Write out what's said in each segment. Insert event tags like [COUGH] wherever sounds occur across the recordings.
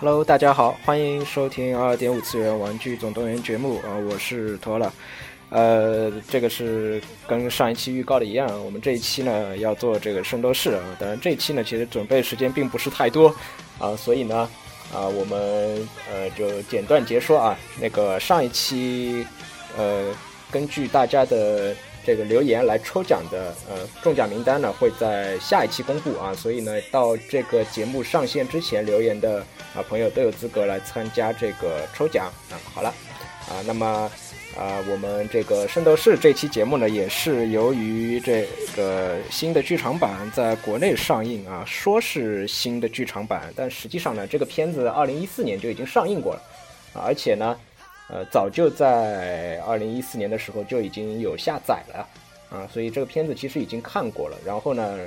Hello，大家好，欢迎收听二点五次元玩具总动员节目啊，我是托了。呃，这个是跟上一期预告的一样，我们这一期呢要做这个圣斗士啊。当然，这一期呢其实准备时间并不是太多啊，所以呢啊，我们呃就简短截说啊。那个上一期呃，根据大家的这个留言来抽奖的呃中奖名单呢会在下一期公布啊，所以呢到这个节目上线之前留言的啊朋友都有资格来参加这个抽奖啊。好了啊，那么。啊，我们这个《圣斗士》这期节目呢，也是由于这个新的剧场版在国内上映啊，说是新的剧场版，但实际上呢，这个片子二零一四年就已经上映过了，啊，而且呢，呃，早就在二零一四年的时候就已经有下载了，啊，所以这个片子其实已经看过了，然后呢，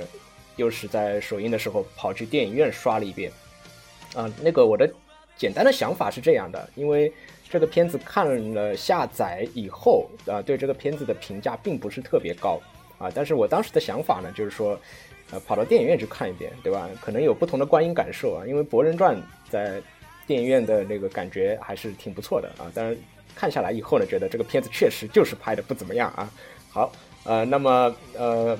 又是在首映的时候跑去电影院刷了一遍，啊，那个我的简单的想法是这样的，因为。这个片子看了下载以后啊，对这个片子的评价并不是特别高啊。但是我当时的想法呢，就是说，呃，跑到电影院去看一遍，对吧？可能有不同的观影感受啊。因为《博人传》在电影院的那个感觉还是挺不错的啊。当然，看下来以后呢，觉得这个片子确实就是拍的不怎么样啊。好，呃，那么呃。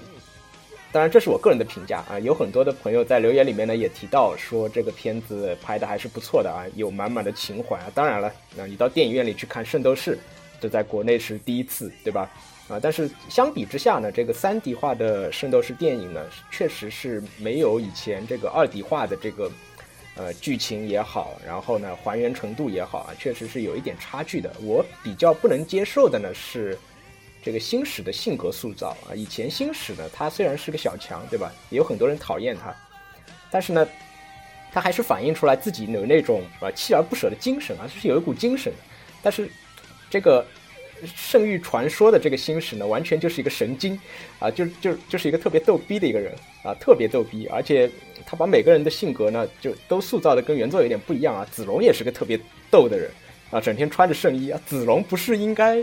当然，这是我个人的评价啊。有很多的朋友在留言里面呢，也提到说这个片子拍的还是不错的啊，有满满的情怀啊。当然了，那你到电影院里去看《圣斗士》，这在国内是第一次，对吧？啊，但是相比之下呢，这个三 D 化的《圣斗士》电影呢，确实是没有以前这个二 D 化的这个呃剧情也好，然后呢还原程度也好啊，确实是有一点差距的。我比较不能接受的呢是。这个星矢的性格塑造啊，以前星矢呢，他虽然是个小强，对吧？也有很多人讨厌他，但是呢，他还是反映出来自己有那种啊锲而不舍的精神啊，就是有一股精神。但是这个圣域传说的这个星矢呢，完全就是一个神经啊，就就就是一个特别逗逼的一个人啊，特别逗逼，而且他把每个人的性格呢，就都塑造的跟原作有点不一样啊。子龙也是个特别逗的人啊，整天穿着圣衣啊，子龙不是应该？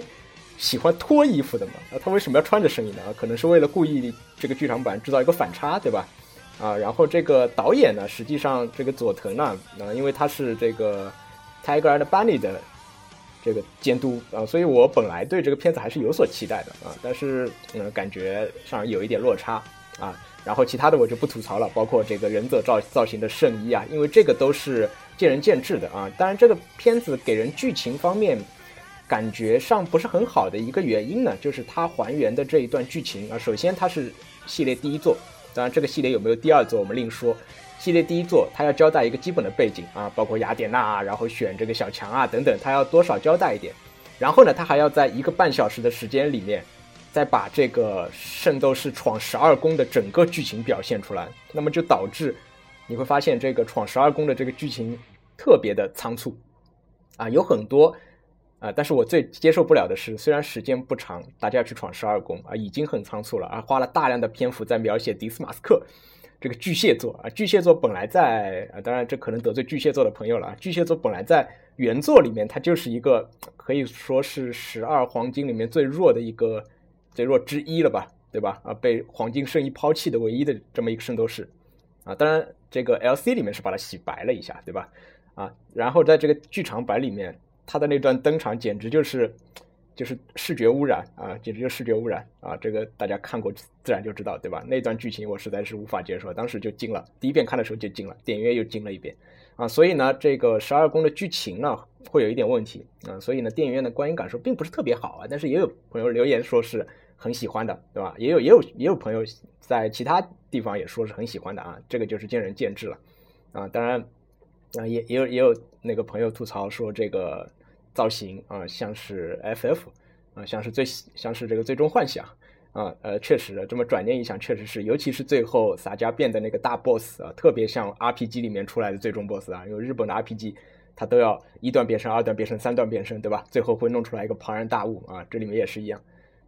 喜欢脱衣服的吗？啊，他为什么要穿着圣衣呢？可能是为了故意这个剧场版制造一个反差，对吧？啊，然后这个导演呢，实际上这个佐藤呢，啊，因为他是这个 Tiger and Bunny 的这个监督啊，所以我本来对这个片子还是有所期待的啊，但是嗯，感觉上有一点落差啊。然后其他的我就不吐槽了，包括这个忍者造造型的圣衣啊，因为这个都是见仁见智的啊。当然，这个片子给人剧情方面。感觉上不是很好的一个原因呢，就是它还原的这一段剧情啊。首先，它是系列第一作，当然这个系列有没有第二作我们另说。系列第一作，它要交代一个基本的背景啊，包括雅典娜啊，然后选这个小强啊等等，它要多少交代一点。然后呢，它还要在一个半小时的时间里面，再把这个圣斗士闯十二宫的整个剧情表现出来。那么就导致你会发现这个闯十二宫的这个剧情特别的仓促啊，有很多。啊！但是我最接受不了的是，虽然时间不长，大家要去闯十二宫啊，已经很仓促了，而花了大量的篇幅在描写迪斯马斯克这个巨蟹座啊。巨蟹座本来在啊，当然这可能得罪巨蟹座的朋友了啊。巨蟹座本来在原作里面，它就是一个可以说是十二黄金里面最弱的一个最弱之一了吧，对吧？啊，被黄金圣衣抛弃的唯一的这么一个圣斗士啊。当然，这个 L C 里面是把它洗白了一下，对吧？啊，然后在这个剧场版里面。他的那段登场简直就是，就是视觉污染啊！简直就是视觉污染啊！这个大家看过自然就知道，对吧？那段剧情我实在是无法接受，当时就惊了。第一遍看的时候就惊了，电影院又惊了一遍啊！所以呢，这个十二宫的剧情呢会有一点问题啊！所以呢，电影院的观影感受并不是特别好啊。但是也有朋友留言说是很喜欢的，对吧？也有也有也有朋友在其他地方也说是很喜欢的啊！这个就是见仁见智了啊！当然。啊，也也有也有那个朋友吐槽说这个造型啊，像是 FF 啊，像是最像是这个最终幻想啊，呃，确实这么转念一想，确实是，尤其是最后洒家变的那个大 boss 啊，特别像 RPG 里面出来的最终 boss 啊，因为日本的 RPG 它都要一段变身、二段变身、三段变身，对吧？最后会弄出来一个庞然大物啊，这里面也是一样。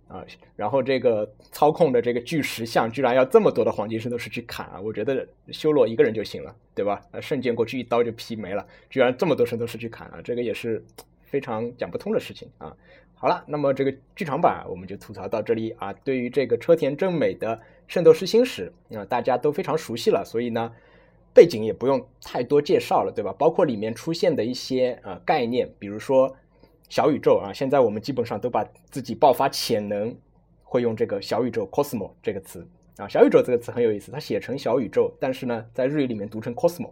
啊，然后这个操控的这个巨石像居然要这么多的黄金圣斗士去砍啊！我觉得修罗一个人就行了，对吧？呃，圣剑过去一刀就劈没了，居然这么多圣斗士去砍啊！这个也是非常讲不通的事情啊。好了，那么这个剧场版我们就吐槽到这里啊。对于这个车田正美的圣斗士星矢啊，大家都非常熟悉了，所以呢，背景也不用太多介绍了，对吧？包括里面出现的一些呃概念，比如说小宇宙啊，现在我们基本上都把自己爆发潜能会用这个小宇宙 cosmo 这个词啊，小宇宙这个词很有意思，它写成小宇宙，但是呢，在日语里面读成 cosmo，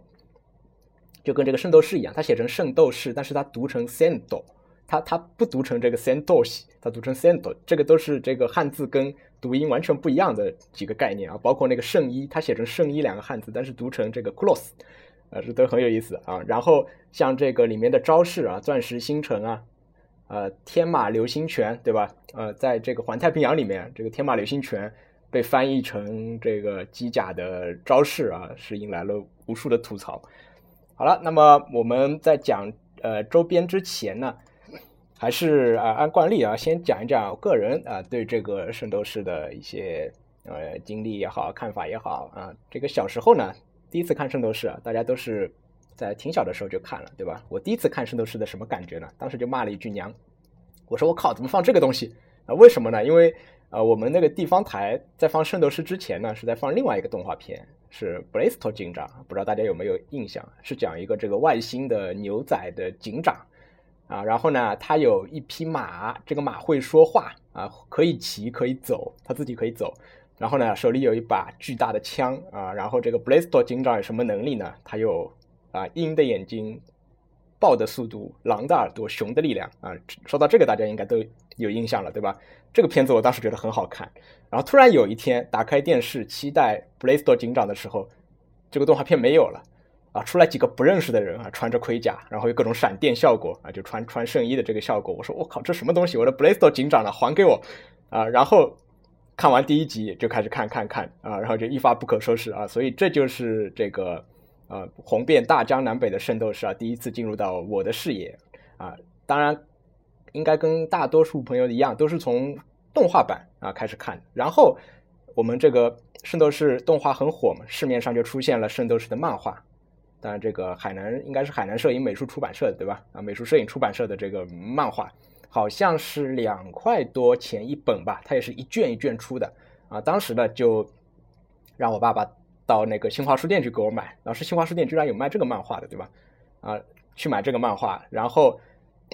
就跟这个圣斗士一样，它写成圣斗士，但是它读成 sendo，它它不读成这个 sendoshi，它读成 sendo，这个都是这个汉字跟读音完全不一样的几个概念啊，包括那个圣衣，它写成圣衣两个汉字，但是读成这个 clos，呃，这都很有意思啊。然后像这个里面的招式啊，钻石星辰啊，呃，天马流星拳，对吧？呃，在这个环太平洋里面，这个天马流星拳被翻译成这个机甲的招式啊，是引来了无数的吐槽。好了，那么我们在讲呃周边之前呢。还是啊，按惯例啊，先讲一讲个人啊对这个圣斗士的一些呃经历也好，看法也好啊。这个小时候呢，第一次看圣斗士啊，大家都是在挺小的时候就看了，对吧？我第一次看圣斗士的什么感觉呢？当时就骂了一句娘，我说我靠，怎么放这个东西啊？为什么呢？因为啊，我们那个地方台在放圣斗士之前呢，是在放另外一个动画片，是布雷斯托警长，不知道大家有没有印象？是讲一个这个外星的牛仔的警长。啊，然后呢，他有一匹马，这个马会说话啊，可以骑，可以走，他自己可以走。然后呢，手里有一把巨大的枪啊。然后这个 Blasto 警长有什么能力呢？他有啊，鹰的眼睛，豹的速度，狼的耳朵，熊的力量啊。说到这个，大家应该都有印象了，对吧？这个片子我当时觉得很好看。然后突然有一天打开电视，期待 Blasto 警长的时候，这个动画片没有了。啊，出来几个不认识的人啊，穿着盔甲，然后有各种闪电效果啊，就穿穿圣衣的这个效果。我说我靠，这什么东西？我的 b l a s t o 警长呢，还给我啊！然后看完第一集就开始看看看啊，然后就一发不可收拾啊！所以这就是这个呃红遍大江南北的圣斗士啊，第一次进入到我的视野啊。当然，应该跟大多数朋友一样，都是从动画版啊开始看。然后我们这个圣斗士动画很火嘛，市面上就出现了圣斗士的漫画。当然，这个海南应该是海南摄影美术出版社的，对吧？啊，美术摄影出版社的这个漫画，好像是两块多钱一本吧，它也是一卷一卷出的啊。当时呢，就让我爸爸到那个新华书店去给我买，老师新华书店居然有卖这个漫画的，对吧？啊，去买这个漫画，然后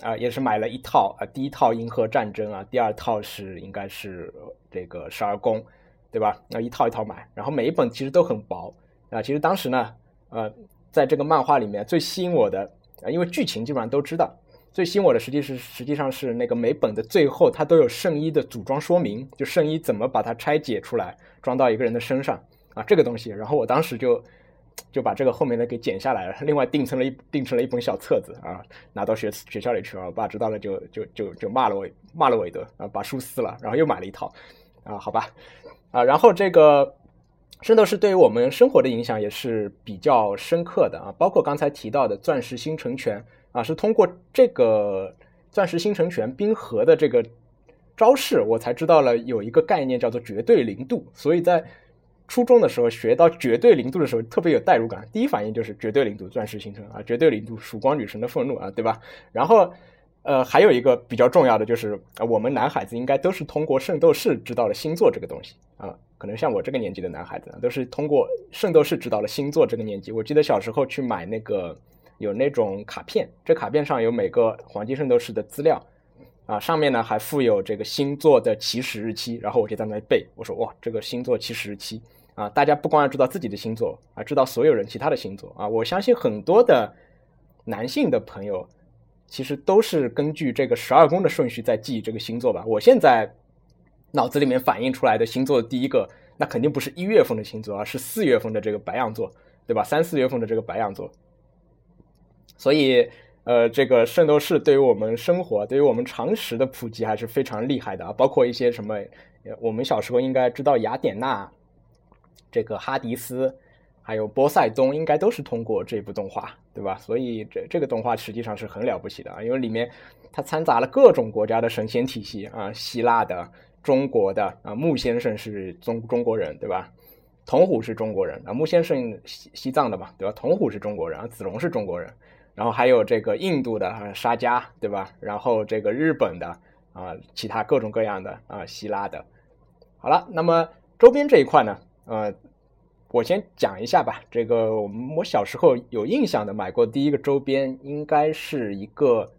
啊，也是买了一套啊，第一套银河战争啊，第二套是应该是这个十二宫，对吧？那一套一套买，然后每一本其实都很薄啊。其实当时呢，呃。在这个漫画里面，最吸引我的啊，因为剧情基本上都知道，最吸引我的实际是实际上是那个每本的最后，它都有圣衣的组装说明，就圣衣怎么把它拆解出来，装到一个人的身上啊，这个东西。然后我当时就就把这个后面的给剪下来了，另外订成了一订成了一本小册子啊，拿到学学校里去了。我爸知道了就就就就骂了我骂了我一顿啊，把书撕了，然后又买了一套啊，好吧啊，然后这个。圣斗士对于我们生活的影响也是比较深刻的啊，包括刚才提到的钻石星辰拳啊，是通过这个钻石星辰拳冰河的这个招式，我才知道了有一个概念叫做绝对零度。所以在初中的时候学到绝对零度的时候，特别有代入感，第一反应就是绝对零度钻石星辰啊，绝对零度曙光女神的愤怒啊，对吧？然后呃，还有一个比较重要的就是啊，我们男孩子应该都是通过圣斗士知道了星座这个东西啊。可能像我这个年纪的男孩子，都是通过《圣斗士》知道了星座这个年纪。我记得小时候去买那个有那种卡片，这卡片上有每个黄金圣斗士的资料，啊，上面呢还附有这个星座的起始日期。然后我就在那背，我说哇，这个星座起始日期啊！大家不光要知道自己的星座啊，知道所有人其他的星座啊。我相信很多的男性的朋友其实都是根据这个十二宫的顺序在记这个星座吧。我现在。脑子里面反映出来的星座的第一个，那肯定不是一月份的星座，而是四月份的这个白羊座，对吧？三四月份的这个白羊座。所以，呃，这个圣斗士对于我们生活，对于我们常识的普及还是非常厉害的啊。包括一些什么，我们小时候应该知道雅典娜、这个哈迪斯，还有波塞冬，应该都是通过这部动画，对吧？所以这这个动画实际上是很了不起的啊，因为里面它掺杂了各种国家的神仙体系啊，希腊的。中国的啊，穆先生是中中国人，对吧？童虎是中国人啊，穆先生西西藏的嘛，对吧？童虎是中国人啊，子龙是中国人，然后还有这个印度的啊，沙迦，对吧？然后这个日本的啊，其他各种各样的啊，希腊的。好了，那么周边这一块呢，呃，我先讲一下吧。这个我们我小时候有印象的买过第一个周边，应该是一个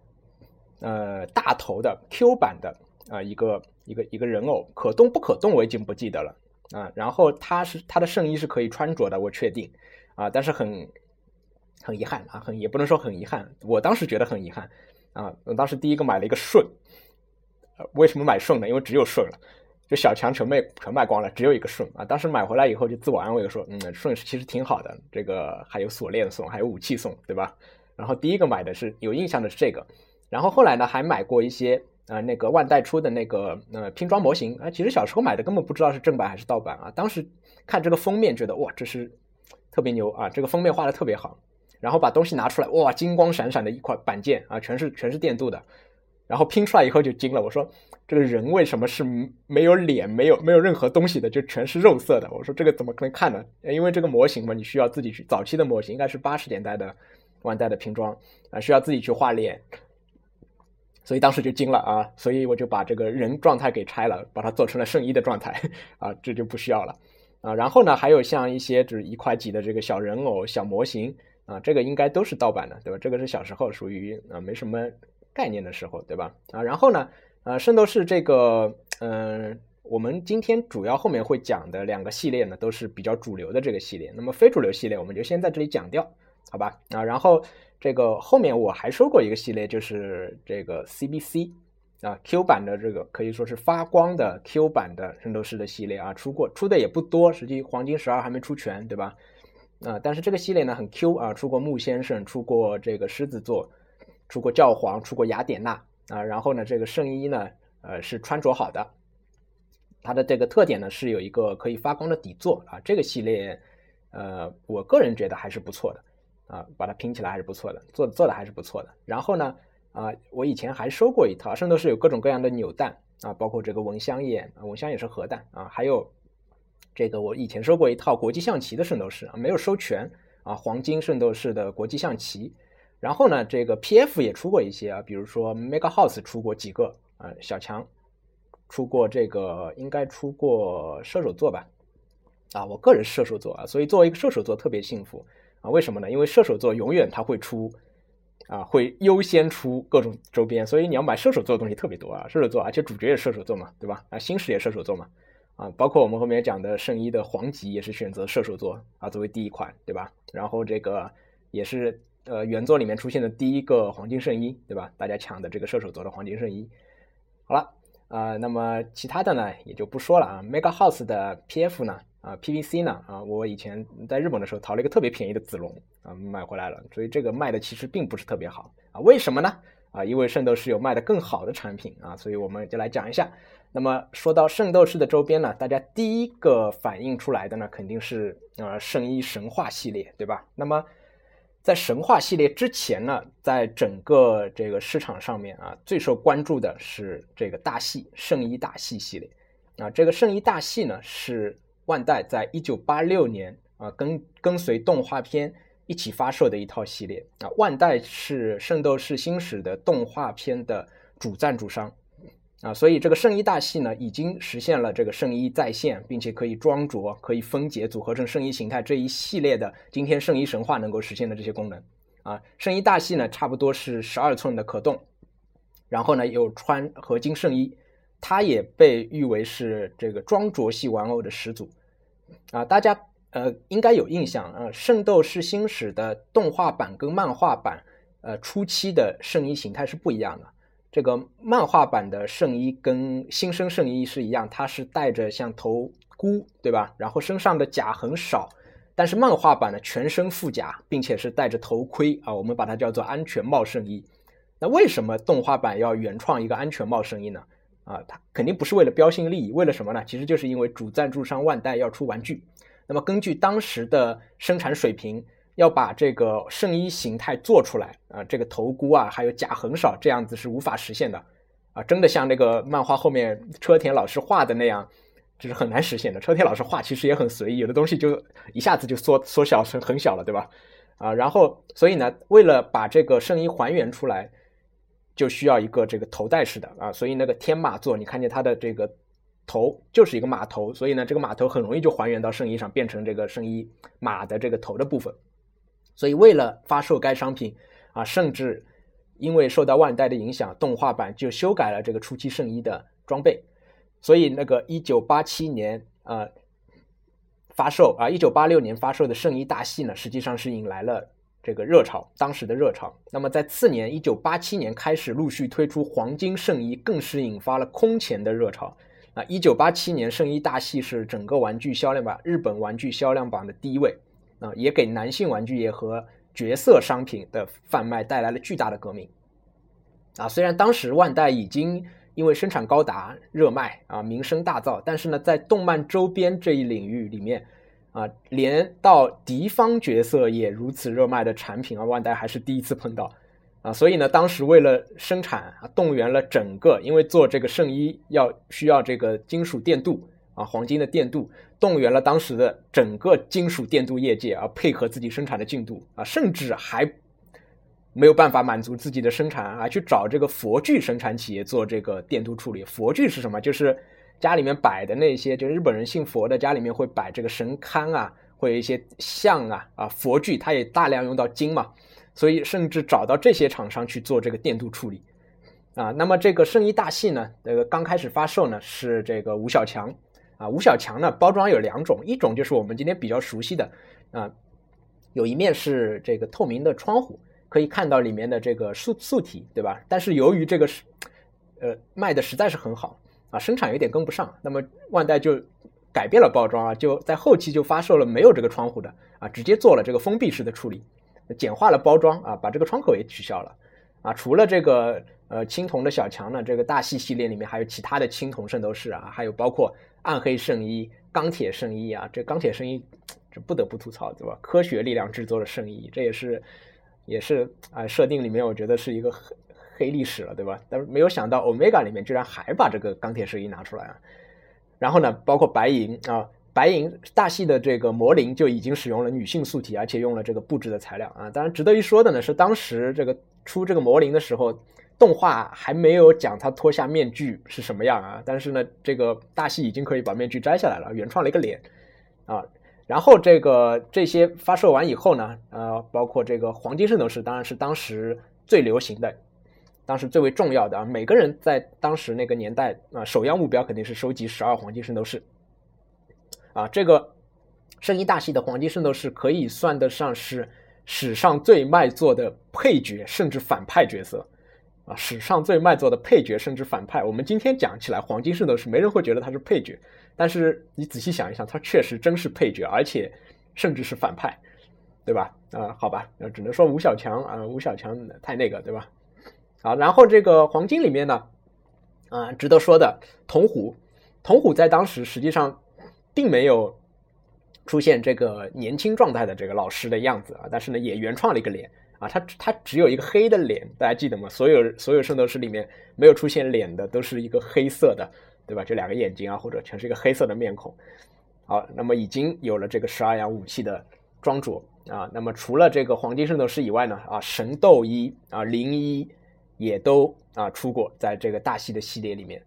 呃大头的 Q 版的啊一个一个一个人偶，可动不可动我已经不记得了啊。然后它是它的圣衣是可以穿着的，我确定啊，但是很很遗憾啊，很也不能说很遗憾，我当时觉得很遗憾啊。我当时第一个买了一个顺，为什么买顺呢？因为只有顺了。就小强全卖全卖光了，只有一个顺啊！当时买回来以后就自我安慰说，嗯，顺其实挺好的，这个还有锁链送，还有武器送，对吧？然后第一个买的是有印象的是这个，然后后来呢还买过一些啊那个万代出的那个呃拼装模型啊，其实小时候买的根本不知道是正版还是盗版啊，当时看这个封面觉得哇这是特别牛啊，这个封面画的特别好，然后把东西拿出来哇金光闪闪的一块板件啊，全是全是电镀的。然后拼出来以后就惊了，我说这个人为什么是没有脸、没有没有任何东西的，就全是肉色的？我说这个怎么可能看呢？因为这个模型嘛，你需要自己去。早期的模型应该是八十年代的万代的拼装啊，需要自己去画脸，所以当时就惊了啊！所以我就把这个人状态给拆了，把它做成了圣衣的状态啊，这就不需要了啊。然后呢，还有像一些就是一块几的这个小人偶、小模型啊，这个应该都是盗版的，对吧？这个是小时候属于啊没什么。概念的时候，对吧？啊，然后呢，呃，圣斗士这个，嗯，我们今天主要后面会讲的两个系列呢，都是比较主流的这个系列。那么非主流系列，我们就先在这里讲掉，好吧？啊，然后这个后面我还说过一个系列，就是这个 CBC 啊 Q 版的这个可以说是发光的 Q 版的圣斗士的系列啊，出过出的也不多，实际黄金十二还没出全，对吧？啊，但是这个系列呢很 Q 啊，出过木先生，出过这个狮子座。出过教皇，出过雅典娜啊，然后呢，这个圣衣呢，呃，是穿着好的。它的这个特点呢，是有一个可以发光的底座啊。这个系列，呃，我个人觉得还是不错的啊，把它拼起来还是不错的，做做的还是不错的。然后呢，啊，我以前还收过一套，圣斗士有各种各样的扭蛋啊，包括这个蚊香眼，蚊香也是核弹啊，还有这个我以前收过一套国际象棋的圣斗士啊，没有收全啊，黄金圣斗士的国际象棋。然后呢，这个 P.F 也出过一些啊，比如说 Mega House 出过几个啊，小强出过这个，应该出过射手座吧？啊，我个人射手座啊，所以作为一个射手座特别幸福啊。为什么呢？因为射手座永远他会出啊，会优先出各种周边，所以你要买射手座的东西特别多啊。射手座，而且主角也射手座嘛，对吧？啊，星矢也射手座嘛，啊，包括我们后面讲的圣衣的黄级也是选择射手座啊作为第一款，对吧？然后这个也是。呃，原作里面出现的第一个黄金圣衣，对吧？大家抢的这个射手座的黄金圣衣。好了，啊，那么其他的呢，也就不说了啊。Mega House 的 PF 呢，啊，PVC 呢，啊，我以前在日本的时候淘了一个特别便宜的子龙，啊，买回来了，所以这个卖的其实并不是特别好啊。为什么呢？啊，因为圣斗士有卖的更好的产品啊，所以我们就来讲一下。那么说到圣斗士的周边呢，大家第一个反映出来的呢，肯定是啊圣衣神话系列，对吧？那么在神话系列之前呢，在整个这个市场上面啊，最受关注的是这个大系圣衣大系系列啊。这个圣衣大系呢，是万代在一九八六年啊跟跟随动画片一起发售的一套系列啊。万代是圣斗士星矢的动画片的主赞助商。啊，所以这个圣衣大系呢，已经实现了这个圣衣再现，并且可以装着、可以分解组合成圣衣形态这一系列的今天圣衣神话能够实现的这些功能。啊，圣衣大系呢，差不多是十二寸的可动，然后呢有穿合金圣衣，它也被誉为是这个装着系玩偶的始祖。啊，大家呃应该有印象啊，圣斗士星矢的动画版跟漫画版，呃初期的圣衣形态是不一样的。这个漫画版的圣衣跟新生圣衣是一样，它是带着像头箍，对吧？然后身上的甲很少，但是漫画版的全身覆甲，并且是戴着头盔啊，我们把它叫做安全帽圣衣。那为什么动画版要原创一个安全帽圣衣呢？啊，它肯定不是为了标新立异，为了什么呢？其实就是因为主赞助商万代要出玩具，那么根据当时的生产水平。要把这个圣衣形态做出来啊，这个头箍啊，还有甲很少，这样子是无法实现的啊！真的像那个漫画后面车田老师画的那样，就是很难实现的。车田老师画其实也很随意，有的东西就一下子就缩缩小成很小了，对吧？啊，然后所以呢，为了把这个圣衣还原出来，就需要一个这个头戴式的啊，所以那个天马座，你看见它的这个头就是一个马头，所以呢，这个马头很容易就还原到圣衣上，变成这个圣衣马的这个头的部分。所以为了发售该商品啊，甚至因为受到万代的影响，动画版就修改了这个初期圣衣的装备。所以那个一九八七年啊发售啊，一九八六年发售的圣衣大戏呢，实际上是引来了这个热潮，当时的热潮。那么在次年一九八七年开始陆续推出黄金圣衣，更是引发了空前的热潮。啊，一九八七年圣衣大戏是整个玩具销量榜日本玩具销量榜的第一位。啊，也给男性玩具业和角色商品的贩卖带来了巨大的革命。啊，虽然当时万代已经因为生产高达热卖啊，名声大噪，但是呢，在动漫周边这一领域里面，啊，连到敌方角色也如此热卖的产品啊，万代还是第一次碰到。啊，所以呢，当时为了生产啊，动员了整个，因为做这个圣衣要需要这个金属电镀。啊，黄金的电镀动员了当时的整个金属电镀业界啊，配合自己生产的进度啊，甚至还没有办法满足自己的生产啊，去找这个佛具生产企业做这个电镀处理。佛具是什么？就是家里面摆的那些，就是日本人信佛的，家里面会摆这个神龛啊，会有一些像啊啊佛具，它也大量用到金嘛，所以甚至找到这些厂商去做这个电镀处理啊。那么这个圣衣大系呢，这个刚开始发售呢是这个吴小强。啊，吴小强呢，包装有两种，一种就是我们今天比较熟悉的，啊，有一面是这个透明的窗户，可以看到里面的这个素素体，对吧？但是由于这个是，呃，卖的实在是很好啊，生产有点跟不上，那么万代就改变了包装啊，就在后期就发售了没有这个窗户的啊，直接做了这个封闭式的处理，简化了包装啊，把这个窗口也取消了啊，除了这个呃青铜的小强呢，这个大系系列里面还有其他的青铜圣斗士啊，还有包括。暗黑圣衣、钢铁圣衣啊，这钢铁圣衣，这不得不吐槽，对吧？科学力量制作的圣衣，这也是，也是啊，设定里面我觉得是一个黑黑历史了，对吧？但是没有想到 Omega 里面居然还把这个钢铁圣衣拿出来啊。然后呢，包括白银啊，白银大系的这个魔灵就已经使用了女性素体，而且用了这个布置的材料啊。当然，值得一说的呢是，当时这个出这个魔灵的时候。动画还没有讲他脱下面具是什么样啊，但是呢，这个大戏已经可以把面具摘下来了，原创了一个脸啊。然后这个这些发售完以后呢，呃，包括这个黄金圣斗士，当然是当时最流行的，当时最为重要的啊。每个人在当时那个年代啊，首要目标肯定是收集十二黄金圣斗士啊。这个圣衣大戏的黄金圣斗士可以算得上是史上最卖座的配角，甚至反派角色。啊，史上最卖座的配角甚至反派，我们今天讲起来，黄金圣斗士没人会觉得他是配角，但是你仔细想一想，他确实真是配角，而且甚至是反派，对吧？啊，好吧，那只能说吴小强啊，吴小强太那个，对吧？好，然后这个黄金里面呢，啊，值得说的童虎，童虎在当时实际上并没有出现这个年轻状态的这个老师的样子啊，但是呢，也原创了一个脸。啊，他他只有一个黑的脸，大家记得吗？所有所有圣斗士里面没有出现脸的，都是一个黑色的，对吧？就两个眼睛啊，或者全是一个黑色的面孔。好，那么已经有了这个十二样武器的装着啊。那么除了这个黄金圣斗士以外呢，啊，神斗衣啊，灵衣也都啊出过在这个大系的系列里面。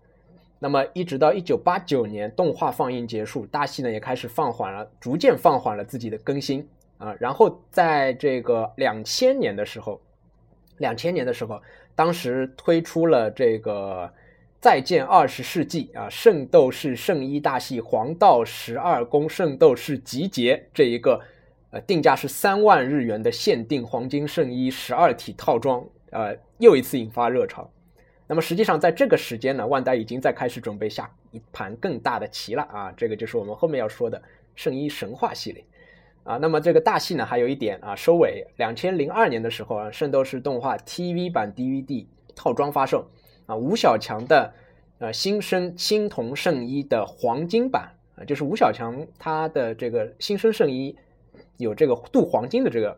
那么一直到一九八九年动画放映结束，大系呢也开始放缓了，逐渐放缓了自己的更新。啊，然后在这个两千年的时候，两千年的时候，当时推出了这个《再见二十世纪》啊，《圣斗士圣衣大系黄道十二宫圣斗士集结》这一个，呃，定价是三万日元的限定黄金圣衣十二体套装，呃，又一次引发热潮。那么实际上在这个时间呢，万代已经在开始准备下一盘更大的棋了啊，这个就是我们后面要说的圣衣神话系列。啊，那么这个大戏呢，还有一点啊，收尾，两千零二年的时候啊，《圣斗士》动画 TV 版 DVD 套装发售啊，吴小强的呃新生青铜圣衣的黄金版啊，就是吴小强他的这个新生圣衣有这个镀黄金的这个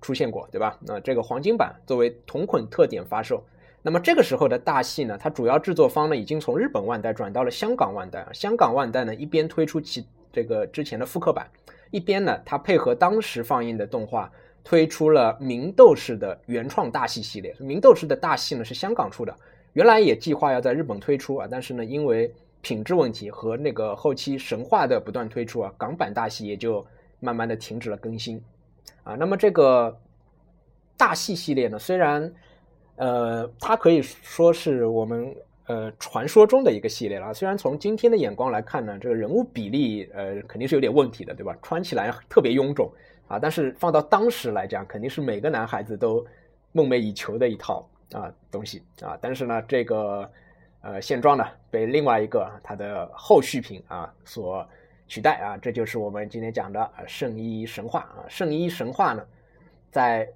出现过，对吧？那这个黄金版作为同捆特点发售。那么这个时候的大戏呢，它主要制作方呢已经从日本万代转到了香港万代啊，香港万代呢一边推出其这个之前的复刻版。一边呢，它配合当时放映的动画，推出了《明斗士》的原创大戏系列。《明斗士》的大戏呢是香港出的，原来也计划要在日本推出啊，但是呢，因为品质问题和那个后期神话的不断推出啊，港版大戏也就慢慢的停止了更新啊。那么这个大戏系列呢，虽然呃它可以说是我们呃传说中的一个系列了，虽然从今天的眼光来看呢，这个人物比例呃肯定是有点问题的，对吧？穿起来特别臃肿啊，但是放到当时来讲，肯定是每个男孩子都梦寐以求的一套啊东西啊。但是呢，这个。呃，现状呢被另外一个它的后续品啊所取代啊，这就是我们今天讲的圣衣神话啊。圣衣神话呢，在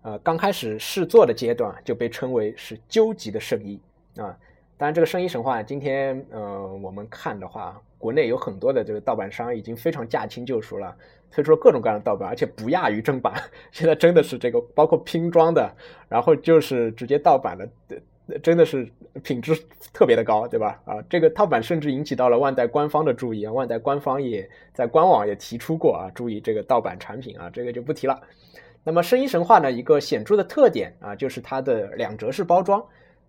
呃刚开始试做的阶段就被称为是究极的圣衣啊。当然，这个圣衣神话今天呃我们看的话，国内有很多的这个盗版商已经非常驾轻就熟了，推出了各种各样的盗版，而且不亚于正版。[LAUGHS] 现在真的是这个包括拼装的，然后就是直接盗版的。真的是品质特别的高，对吧？啊，这个盗版甚至引起到了万代官方的注意啊，万代官方也在官网也提出过啊，注意这个盗版产品啊，这个就不提了。那么《圣衣神话》呢，一个显著的特点啊，就是它的两折式包装，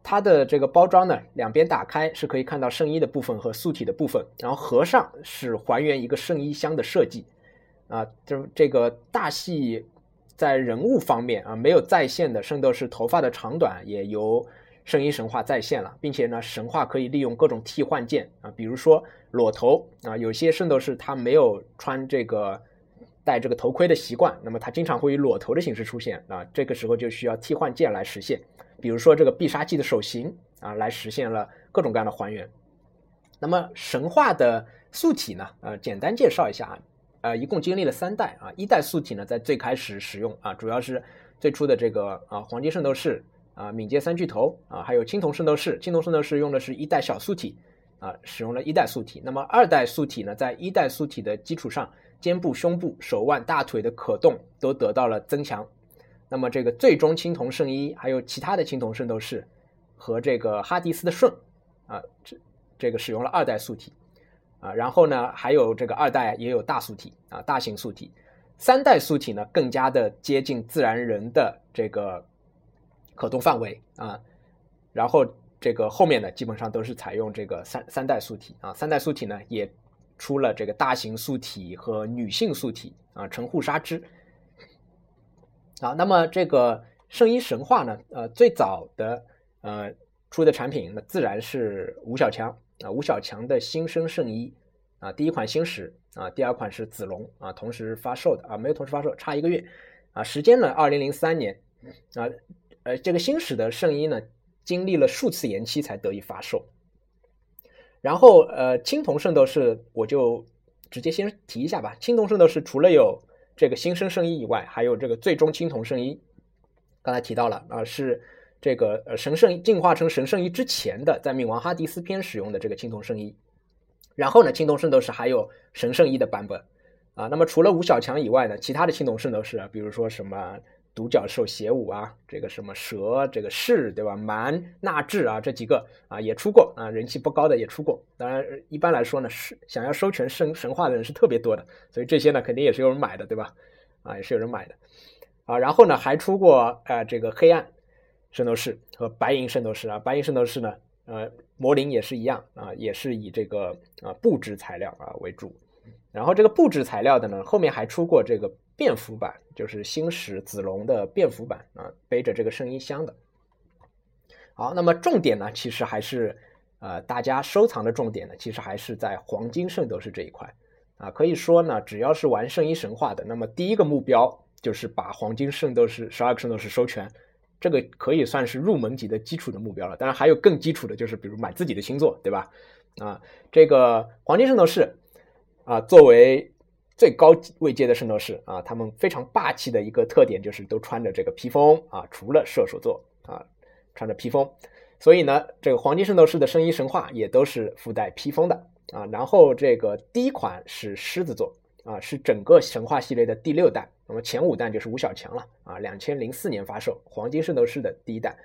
它的这个包装呢，两边打开是可以看到圣衣的部分和素体的部分，然后合上是还原一个圣衣箱的设计啊，就这个大戏在人物方面啊，没有再现的圣斗士头发的长短，也由。圣衣神话再现了，并且呢，神话可以利用各种替换件啊，比如说裸头啊，有些圣斗士他没有穿这个戴这个头盔的习惯，那么他经常会以裸头的形式出现啊，这个时候就需要替换件来实现，比如说这个必杀技的手型啊，来实现了各种各样的还原。那么神话的素体呢，呃，简单介绍一下啊，呃，一共经历了三代啊，一代素体呢在最开始使用啊，主要是最初的这个啊黄金圣斗士。啊，敏捷三巨头啊，还有青铜圣斗士。青铜圣斗士用的是一代小素体啊，使用了一代素体。那么二代素体呢，在一代素体的基础上，肩部、胸部、手腕、大腿的可动都得到了增强。那么这个最终青铜圣衣，还有其他的青铜圣斗士和这个哈迪斯的顺啊，这这个使用了二代素体啊。然后呢，还有这个二代也有大素体啊，大型素体。三代素体呢，更加的接近自然人的这个。可动范围啊，然后这个后面呢，基本上都是采用这个三三代素体啊，三代素体呢也出了这个大型素体和女性素体啊，成护纱之。好，那么这个圣衣神话呢，呃，最早的呃出的产品，那自然是吴小强啊，吴小强的新生圣衣啊，第一款星矢啊，第二款是子龙啊，同时发售的啊，没有同时发售，差一个月啊，时间呢，二零零三年啊。呃，这个新史的圣衣呢，经历了数次延期才得以发售。然后，呃，青铜圣斗士我就直接先提一下吧。青铜圣斗士除了有这个新生圣衣以外，还有这个最终青铜圣衣。刚才提到了啊，是这个呃神圣进化成神圣衣之前的，在冥王哈迪斯篇使用的这个青铜圣衣。然后呢，青铜圣斗士还有神圣衣的版本啊。那么除了吴小强以外呢，其他的青铜圣斗士啊，比如说什么。独角兽邪武啊，这个什么蛇，这个士，对吧？蛮纳智啊，这几个啊也出过啊，人气不高的也出过。当然，一般来说呢，是想要收全神神话的人是特别多的，所以这些呢肯定也是有人买的，对吧？啊，也是有人买的啊。然后呢，还出过啊这个黑暗圣斗士和白银圣斗士啊。白银圣斗士呢，呃，魔灵也是一样啊，也是以这个啊布置材料啊为主。然后这个布置材料的呢，后面还出过这个。便服版就是星矢子龙的便服版啊，背着这个圣衣箱的。好，那么重点呢，其实还是呃，大家收藏的重点呢，其实还是在黄金圣斗士这一块啊。可以说呢，只要是玩圣衣神话的，那么第一个目标就是把黄金圣斗士十二个圣斗士收全，这个可以算是入门级的基础的目标了。当然还有更基础的，就是比如买自己的星座，对吧？啊，这个黄金圣斗士啊，作为最高位阶的圣斗士啊，他们非常霸气的一个特点就是都穿着这个披风啊，除了射手座啊，穿着披风，所以呢，这个黄金圣斗士的圣衣神话也都是附带披风的啊。然后这个第一款是狮子座啊，是整个神话系列的第六代，那么前五代就是吴小强了啊，两千零四年发售黄金圣斗士的第一代。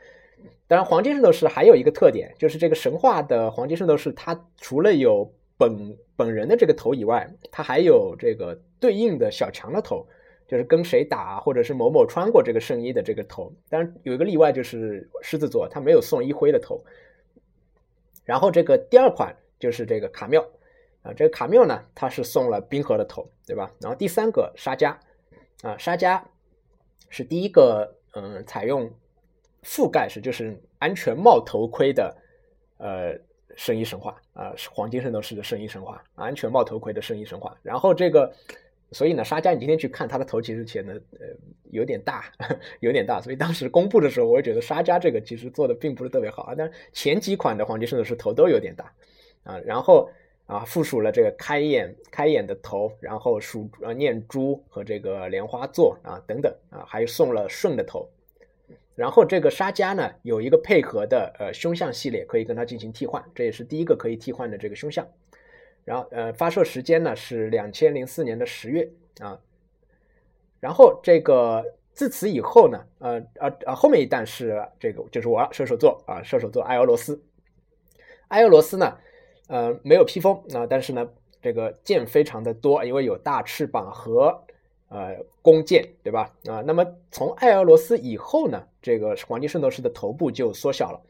当然，黄金圣斗士还有一个特点，就是这个神话的黄金圣斗士，它除了有本本人的这个头以外，他还有这个对应的小强的头，就是跟谁打，或者是某某穿过这个圣衣的这个头。当然有一个例外，就是狮子座，他没有送一辉的头。然后这个第二款就是这个卡缪啊，这个卡缪呢，他是送了冰河的头，对吧？然后第三个沙加啊，沙加是第一个嗯，采用覆盖式就是安全帽头盔的呃圣衣神话啊，黄金圣斗士的圣衣神话，安全帽头盔的圣衣神话。然后这个。所以呢，沙加，你今天去看他的头，其实显得呃有点大，[LAUGHS] 有点大。所以当时公布的时候，我也觉得沙加这个其实做的并不是特别好啊。但前几款的黄金圣斗士头都有点大啊。然后啊，附属了这个开眼开眼的头，然后属呃念珠和这个莲花座啊等等啊，还送了舜的头。然后这个沙加呢，有一个配合的呃胸像系列，可以跟它进行替换，这也是第一个可以替换的这个胸像。然后，呃，发售时间呢是两千零四年的十月啊。然后这个自此以后呢，呃，呃，呃，后面一弹是这个，就是我射手座啊，射手座艾俄罗斯。艾俄罗斯呢，呃，没有披风啊，但是呢，这个剑非常的多，因为有大翅膀和呃弓箭，对吧？啊，那么从艾俄罗斯以后呢，这个黄金圣斗士的头部就缩小了。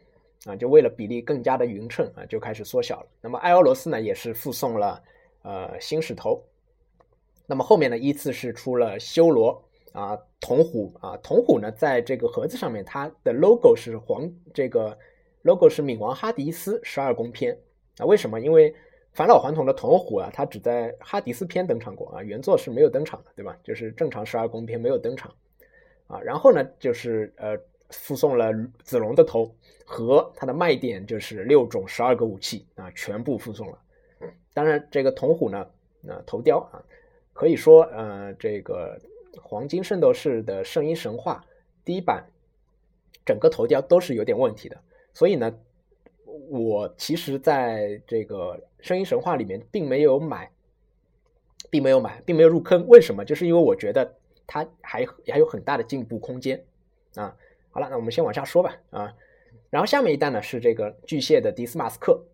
啊，就为了比例更加的匀称啊，就开始缩小了。那么艾俄罗斯呢，也是附送了呃新石头。那么后面呢，依次是出了修罗啊，铜虎啊，铜虎呢，在这个盒子上面，它的 logo 是黄，这个 logo 是冥王哈迪斯十二宫篇啊。为什么？因为返老还童的铜虎啊，它只在哈迪斯篇登场过啊，原作是没有登场的，对吧？就是正常十二宫篇没有登场啊。然后呢，就是呃。附送了子龙的头和它的卖点就是六种十二个武器啊，全部附送了。当然，这个铜虎呢，啊头雕啊，可以说呃，这个黄金圣斗士的圣衣神话第一版整个头雕都是有点问题的。所以呢，我其实在这个圣衣神话里面并没有买，并没有买，并没有入坑。为什么？就是因为我觉得它还还有很大的进步空间啊。好了，那我们先往下说吧啊，然后下面一弹呢是这个巨蟹的迪斯马斯克，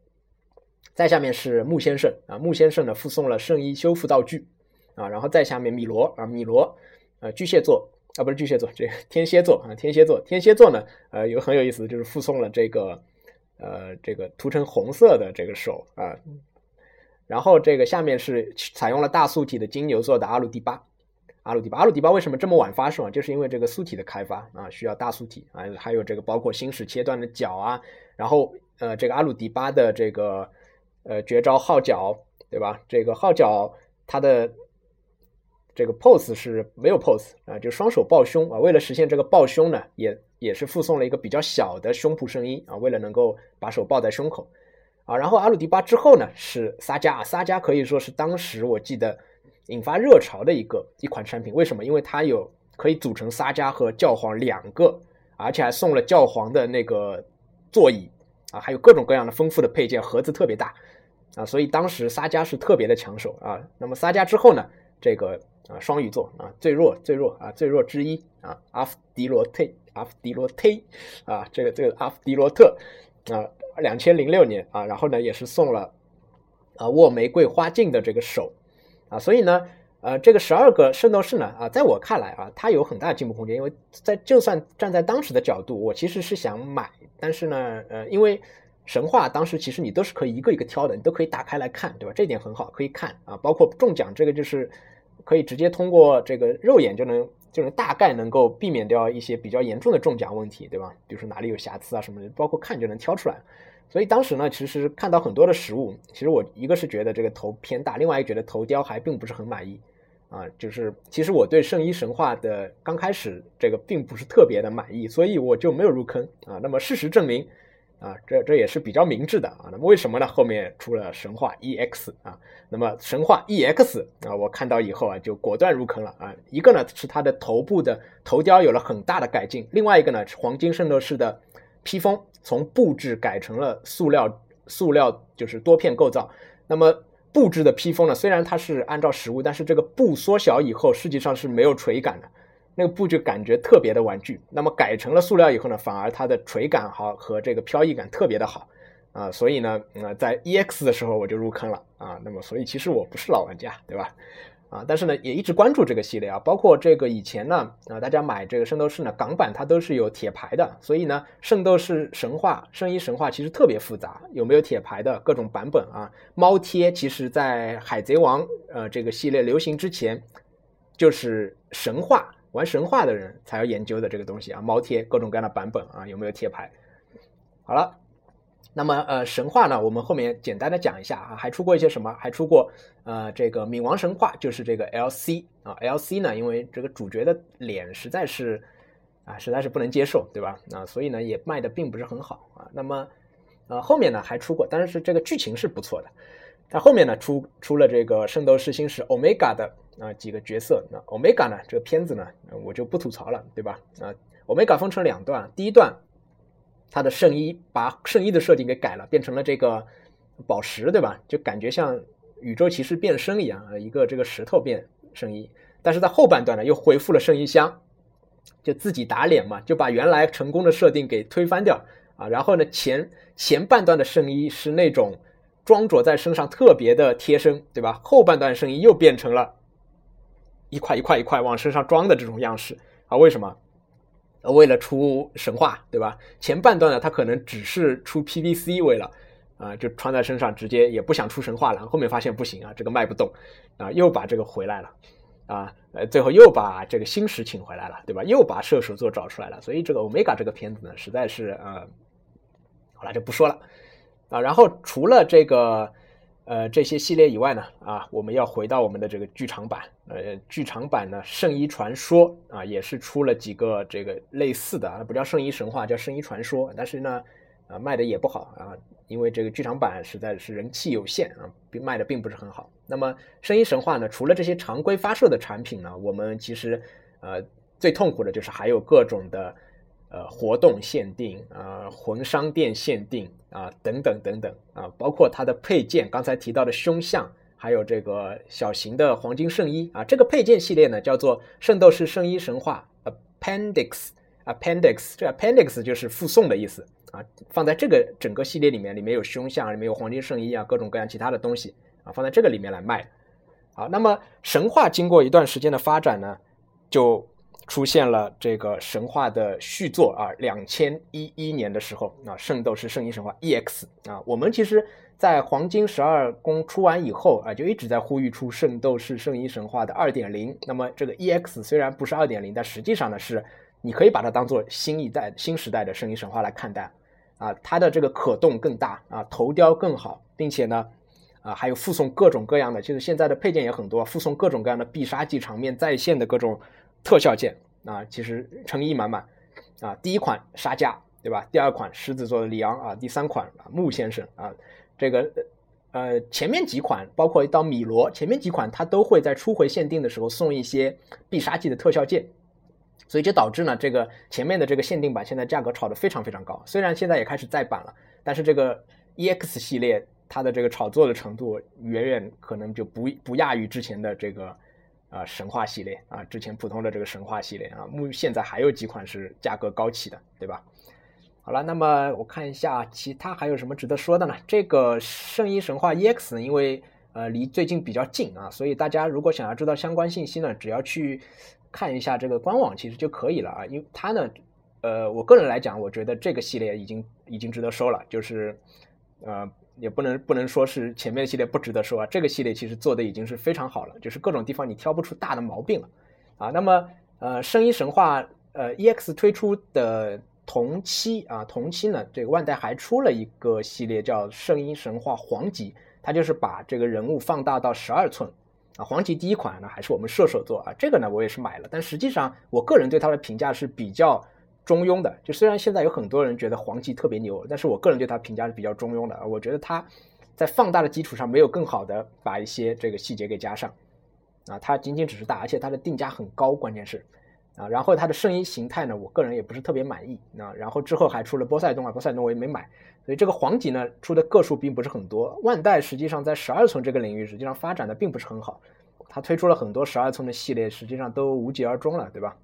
再下面是木先生啊，木先生呢附送了圣衣修复道具啊，然后再下面米罗啊，米罗呃巨蟹座啊不是巨蟹座，这天蝎座啊天蝎座天蝎座呢呃有很有意思，就是附送了这个呃这个涂成红色的这个手啊，然后这个下面是采用了大素体的金牛座的阿鲁迪巴。阿鲁迪巴，阿鲁迪巴为什么这么晚发售啊？就是因为这个素体的开发啊，需要大素体啊，还有这个包括星矢切断的脚啊，然后呃，这个阿鲁迪巴的这个呃绝招号角，对吧？这个号角它的这个 pose 是没有 pose 啊，就双手抱胸啊。为了实现这个抱胸呢，也也是附送了一个比较小的胸脯圣衣啊，为了能够把手抱在胸口啊。然后阿鲁迪巴之后呢是撒加，撒加可以说是当时我记得。引发热潮的一个一款产品，为什么？因为它有可以组成撒加和教皇两个，而且还送了教皇的那个座椅啊，还有各种各样的丰富的配件，盒子特别大啊，所以当时撒加是特别的抢手啊。那么撒加之后呢，这个啊双鱼座啊最弱最弱啊最弱之一啊阿夫迪罗特阿夫迪罗忒啊这个这个阿夫迪罗特啊两千零六年啊，然后呢也是送了啊握玫瑰花镜的这个手。啊，所以呢，呃，这个十二个圣斗士呢，啊，在我看来啊，它有很大的进步空间。因为在就算站在当时的角度，我其实是想买，但是呢，呃，因为神话当时其实你都是可以一个一个挑的，你都可以打开来看，对吧？这点很好，可以看啊，包括中奖这个就是可以直接通过这个肉眼就能就能大概能够避免掉一些比较严重的中奖问题，对吧？比如说哪里有瑕疵啊什么的，包括看就能挑出来。所以当时呢，其实看到很多的实物，其实我一个是觉得这个头偏大，另外一个觉得头雕还并不是很满意，啊，就是其实我对圣衣神话的刚开始这个并不是特别的满意，所以我就没有入坑啊。那么事实证明，啊，这这也是比较明智的啊。那么为什么呢？后面出了神话 EX 啊，那么神话 EX 啊，我看到以后啊，就果断入坑了啊。一个呢是它的头部的头雕有了很大的改进，另外一个呢是黄金圣斗士的披风。从布质改成了塑料，塑料就是多片构造。那么布置的披风呢？虽然它是按照实物，但是这个布缩小以后，实际上是没有垂感的。那个布就感觉特别的玩具。那么改成了塑料以后呢，反而它的垂感好和这个飘逸感特别的好啊。所以呢，呃，在 EX 的时候我就入坑了啊。那么所以其实我不是老玩家，对吧？啊，但是呢也一直关注这个系列啊，包括这个以前呢啊，大家买这个圣斗士呢港版它都是有铁牌的，所以呢圣斗士神话、圣衣神话其实特别复杂，有没有铁牌的各种版本啊？猫贴其实在海贼王呃这个系列流行之前，就是神话玩神话的人才要研究的这个东西啊，猫贴各种各样的版本啊，有没有贴牌？好了。那么，呃，神话呢，我们后面简单的讲一下啊，还出过一些什么？还出过，呃，这个冥王神话，就是这个 L C 啊，L C 呢，因为这个主角的脸实在是，啊，实在是不能接受，对吧？啊，所以呢，也卖的并不是很好啊。那么，呃，后面呢还出过，但是这个剧情是不错的。但后面呢出出了这个圣斗士星矢 Omega 的啊几个角色，那 Omega 呢这个片子呢我就不吐槽了，对吧？啊，Omega 分成两段，第一段。他的圣衣把圣衣的设定给改了，变成了这个宝石，对吧？就感觉像宇宙骑士变身一样啊，一个这个石头变圣衣。但是在后半段呢，又恢复了圣衣箱，就自己打脸嘛，就把原来成功的设定给推翻掉啊。然后呢，前前半段的圣衣是那种装着在身上特别的贴身，对吧？后半段圣衣又变成了一块一块一块往身上装的这种样式啊？为什么？为了出神话，对吧？前半段呢，他可能只是出 PVC，为了啊，就穿在身上，直接也不想出神话了。后面发现不行啊，这个卖不动啊，又把这个回来了啊，呃，最后又把这个星矢请回来了，对吧？又把射手座找出来了。所以这个 Omega 这个片子呢，实在是呃，好了就不说了啊。然后除了这个。呃，这些系列以外呢，啊，我们要回到我们的这个剧场版。呃，剧场版呢，《圣衣传说》啊，也是出了几个这个类似的啊，不叫《圣衣神话》，叫《圣衣传说》。但是呢，啊，卖的也不好啊，因为这个剧场版实在是人气有限啊，并卖的并不是很好。那么，《圣衣神话》呢，除了这些常规发售的产品呢，我们其实呃最痛苦的就是还有各种的。呃，活动限定啊，魂商店限定啊，等等等等啊，包括它的配件，刚才提到的胸像，还有这个小型的黄金圣衣啊，这个配件系列呢叫做《圣斗士圣衣神话》Appendix，Appendix，这 Appendix 就是附送的意思啊，放在这个整个系列里面，里面有胸像，里面有黄金圣衣啊，各种各样其他的东西啊，放在这个里面来卖。好，那么神话经过一段时间的发展呢，就。出现了这个神话的续作啊，两千一一年的时候啊，《圣斗士圣衣神话 EX》啊，我们其实，在黄金十二宫出完以后啊，就一直在呼吁出《圣斗士圣衣神话》的二点零。那么这个 EX 虽然不是二点零，但实际上呢是，你可以把它当做新一代、新时代的圣衣神话来看待啊，它的这个可动更大啊，头雕更好，并且呢，啊还有附送各种各样的，就是现在的配件也很多，附送各种各样的必杀技场面再现的各种。特效件啊，其实诚意满满啊！第一款沙加，对吧？第二款狮子座的里昂啊，第三款啊木先生啊，这个呃前面几款，包括到米罗前面几款，它都会在初回限定的时候送一些必杀技的特效件，所以就导致呢，这个前面的这个限定版现在价格炒得非常非常高。虽然现在也开始再版了，但是这个 EX 系列它的这个炒作的程度远远可能就不不亚于之前的这个。啊，神话系列啊，之前普通的这个神话系列啊，目现在还有几款是价格高起的，对吧？好了，那么我看一下其他还有什么值得说的呢？这个圣衣神话 EX，因为呃离最近比较近啊，所以大家如果想要知道相关信息呢，只要去看一下这个官网其实就可以了啊，因为它呢，呃，我个人来讲，我觉得这个系列已经已经值得收了，就是呃。也不能不能说是前面的系列不值得说啊，这个系列其实做的已经是非常好了，就是各种地方你挑不出大的毛病了啊。那么呃，圣衣神话呃 EX 推出的同期啊，同期呢，这个万代还出了一个系列叫圣衣神话黄级，它就是把这个人物放大到十二寸啊。黄级第一款呢还是我们射手座啊，这个呢我也是买了，但实际上我个人对它的评价是比较。中庸的，就虽然现在有很多人觉得黄级特别牛，但是我个人对它评价是比较中庸的。我觉得它在放大的基础上没有更好的把一些这个细节给加上啊，它仅仅只是大，而且它的定价很高，关键是啊。然后它的圣衣形态呢，我个人也不是特别满意啊。然后之后还出了波塞冬啊，波塞冬我也没买，所以这个黄级呢出的个数并不是很多。万代实际上在十二寸这个领域实际上发展的并不是很好，它推出了很多十二寸的系列，实际上都无疾而终了，对吧？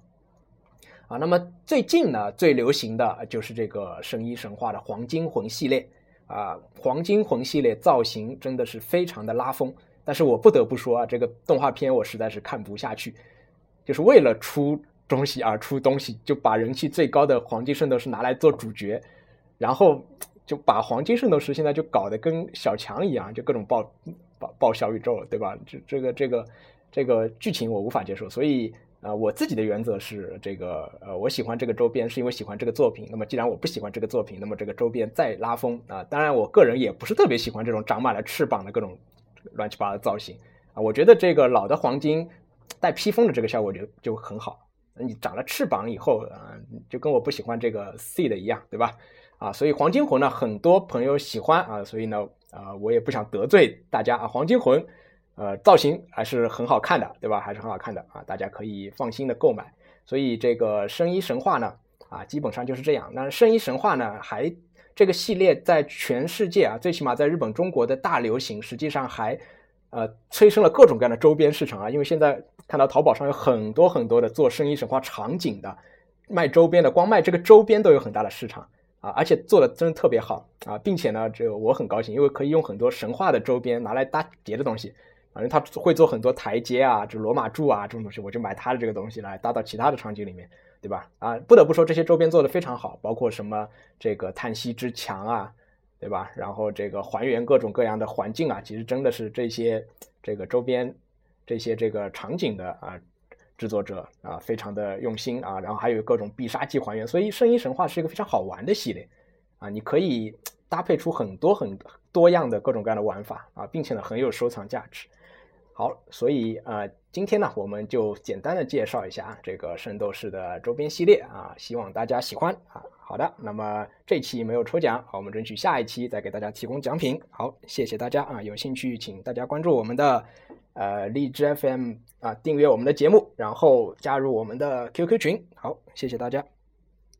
啊，那么最近呢，最流行的就是这个圣衣神话的黄金魂系列啊，黄金魂系列造型真的是非常的拉风但是我不得不说啊，这个动画片我实在是看不下去，就是为了出东西而出东西，就把人气最高的黄金圣斗士拿来做主角，然后就把黄金圣斗士现在就搞得跟小强一样，就各种爆爆爆小宇宙，对吧？这这个这个这个剧情我无法接受，所以。啊，我自己的原则是这个，呃，我喜欢这个周边是因为喜欢这个作品。那么既然我不喜欢这个作品，那么这个周边再拉风啊，当然我个人也不是特别喜欢这种长满了翅膀的各种乱七八糟的造型啊。我觉得这个老的黄金带披风的这个效果就就很好。你长了翅膀以后啊，就跟我不喜欢这个 C 的一样，对吧？啊，所以黄金魂呢，很多朋友喜欢啊，所以呢，啊，我也不想得罪大家啊，黄金魂。呃，造型还是很好看的，对吧？还是很好看的啊，大家可以放心的购买。所以这个圣衣神话呢，啊，基本上就是这样。那圣衣神话呢，还这个系列在全世界啊，最起码在日本、中国的大流行，实际上还呃催生了各种各样的周边市场啊。因为现在看到淘宝上有很多很多的做圣衣神话场景的，卖周边的，光卖这个周边都有很大的市场啊，而且做的真的特别好啊，并且呢，这个我很高兴，因为可以用很多神话的周边拿来搭别的东西。反正他会做很多台阶啊，就罗马柱啊这种东西，我就买他的这个东西来搭到其他的场景里面，对吧？啊，不得不说这些周边做的非常好，包括什么这个叹息之墙啊，对吧？然后这个还原各种各样的环境啊，其实真的是这些这个周边这些这个场景的啊制作者啊非常的用心啊，然后还有各种必杀技还原，所以圣衣神话是一个非常好玩的系列啊，你可以 [TSK] 搭配出很多很多样的各种各样的玩法啊，并且呢很有收藏价值。好，所以呃，今天呢，我们就简单的介绍一下这个圣斗士的周边系列啊，希望大家喜欢啊。好的，那么这期没有抽奖，好，我们争取下一期再给大家提供奖品。好，谢谢大家啊，有兴趣请大家关注我们的呃荔枝 FM 啊，订阅我们的节目，然后加入我们的 QQ 群。好，谢谢大家。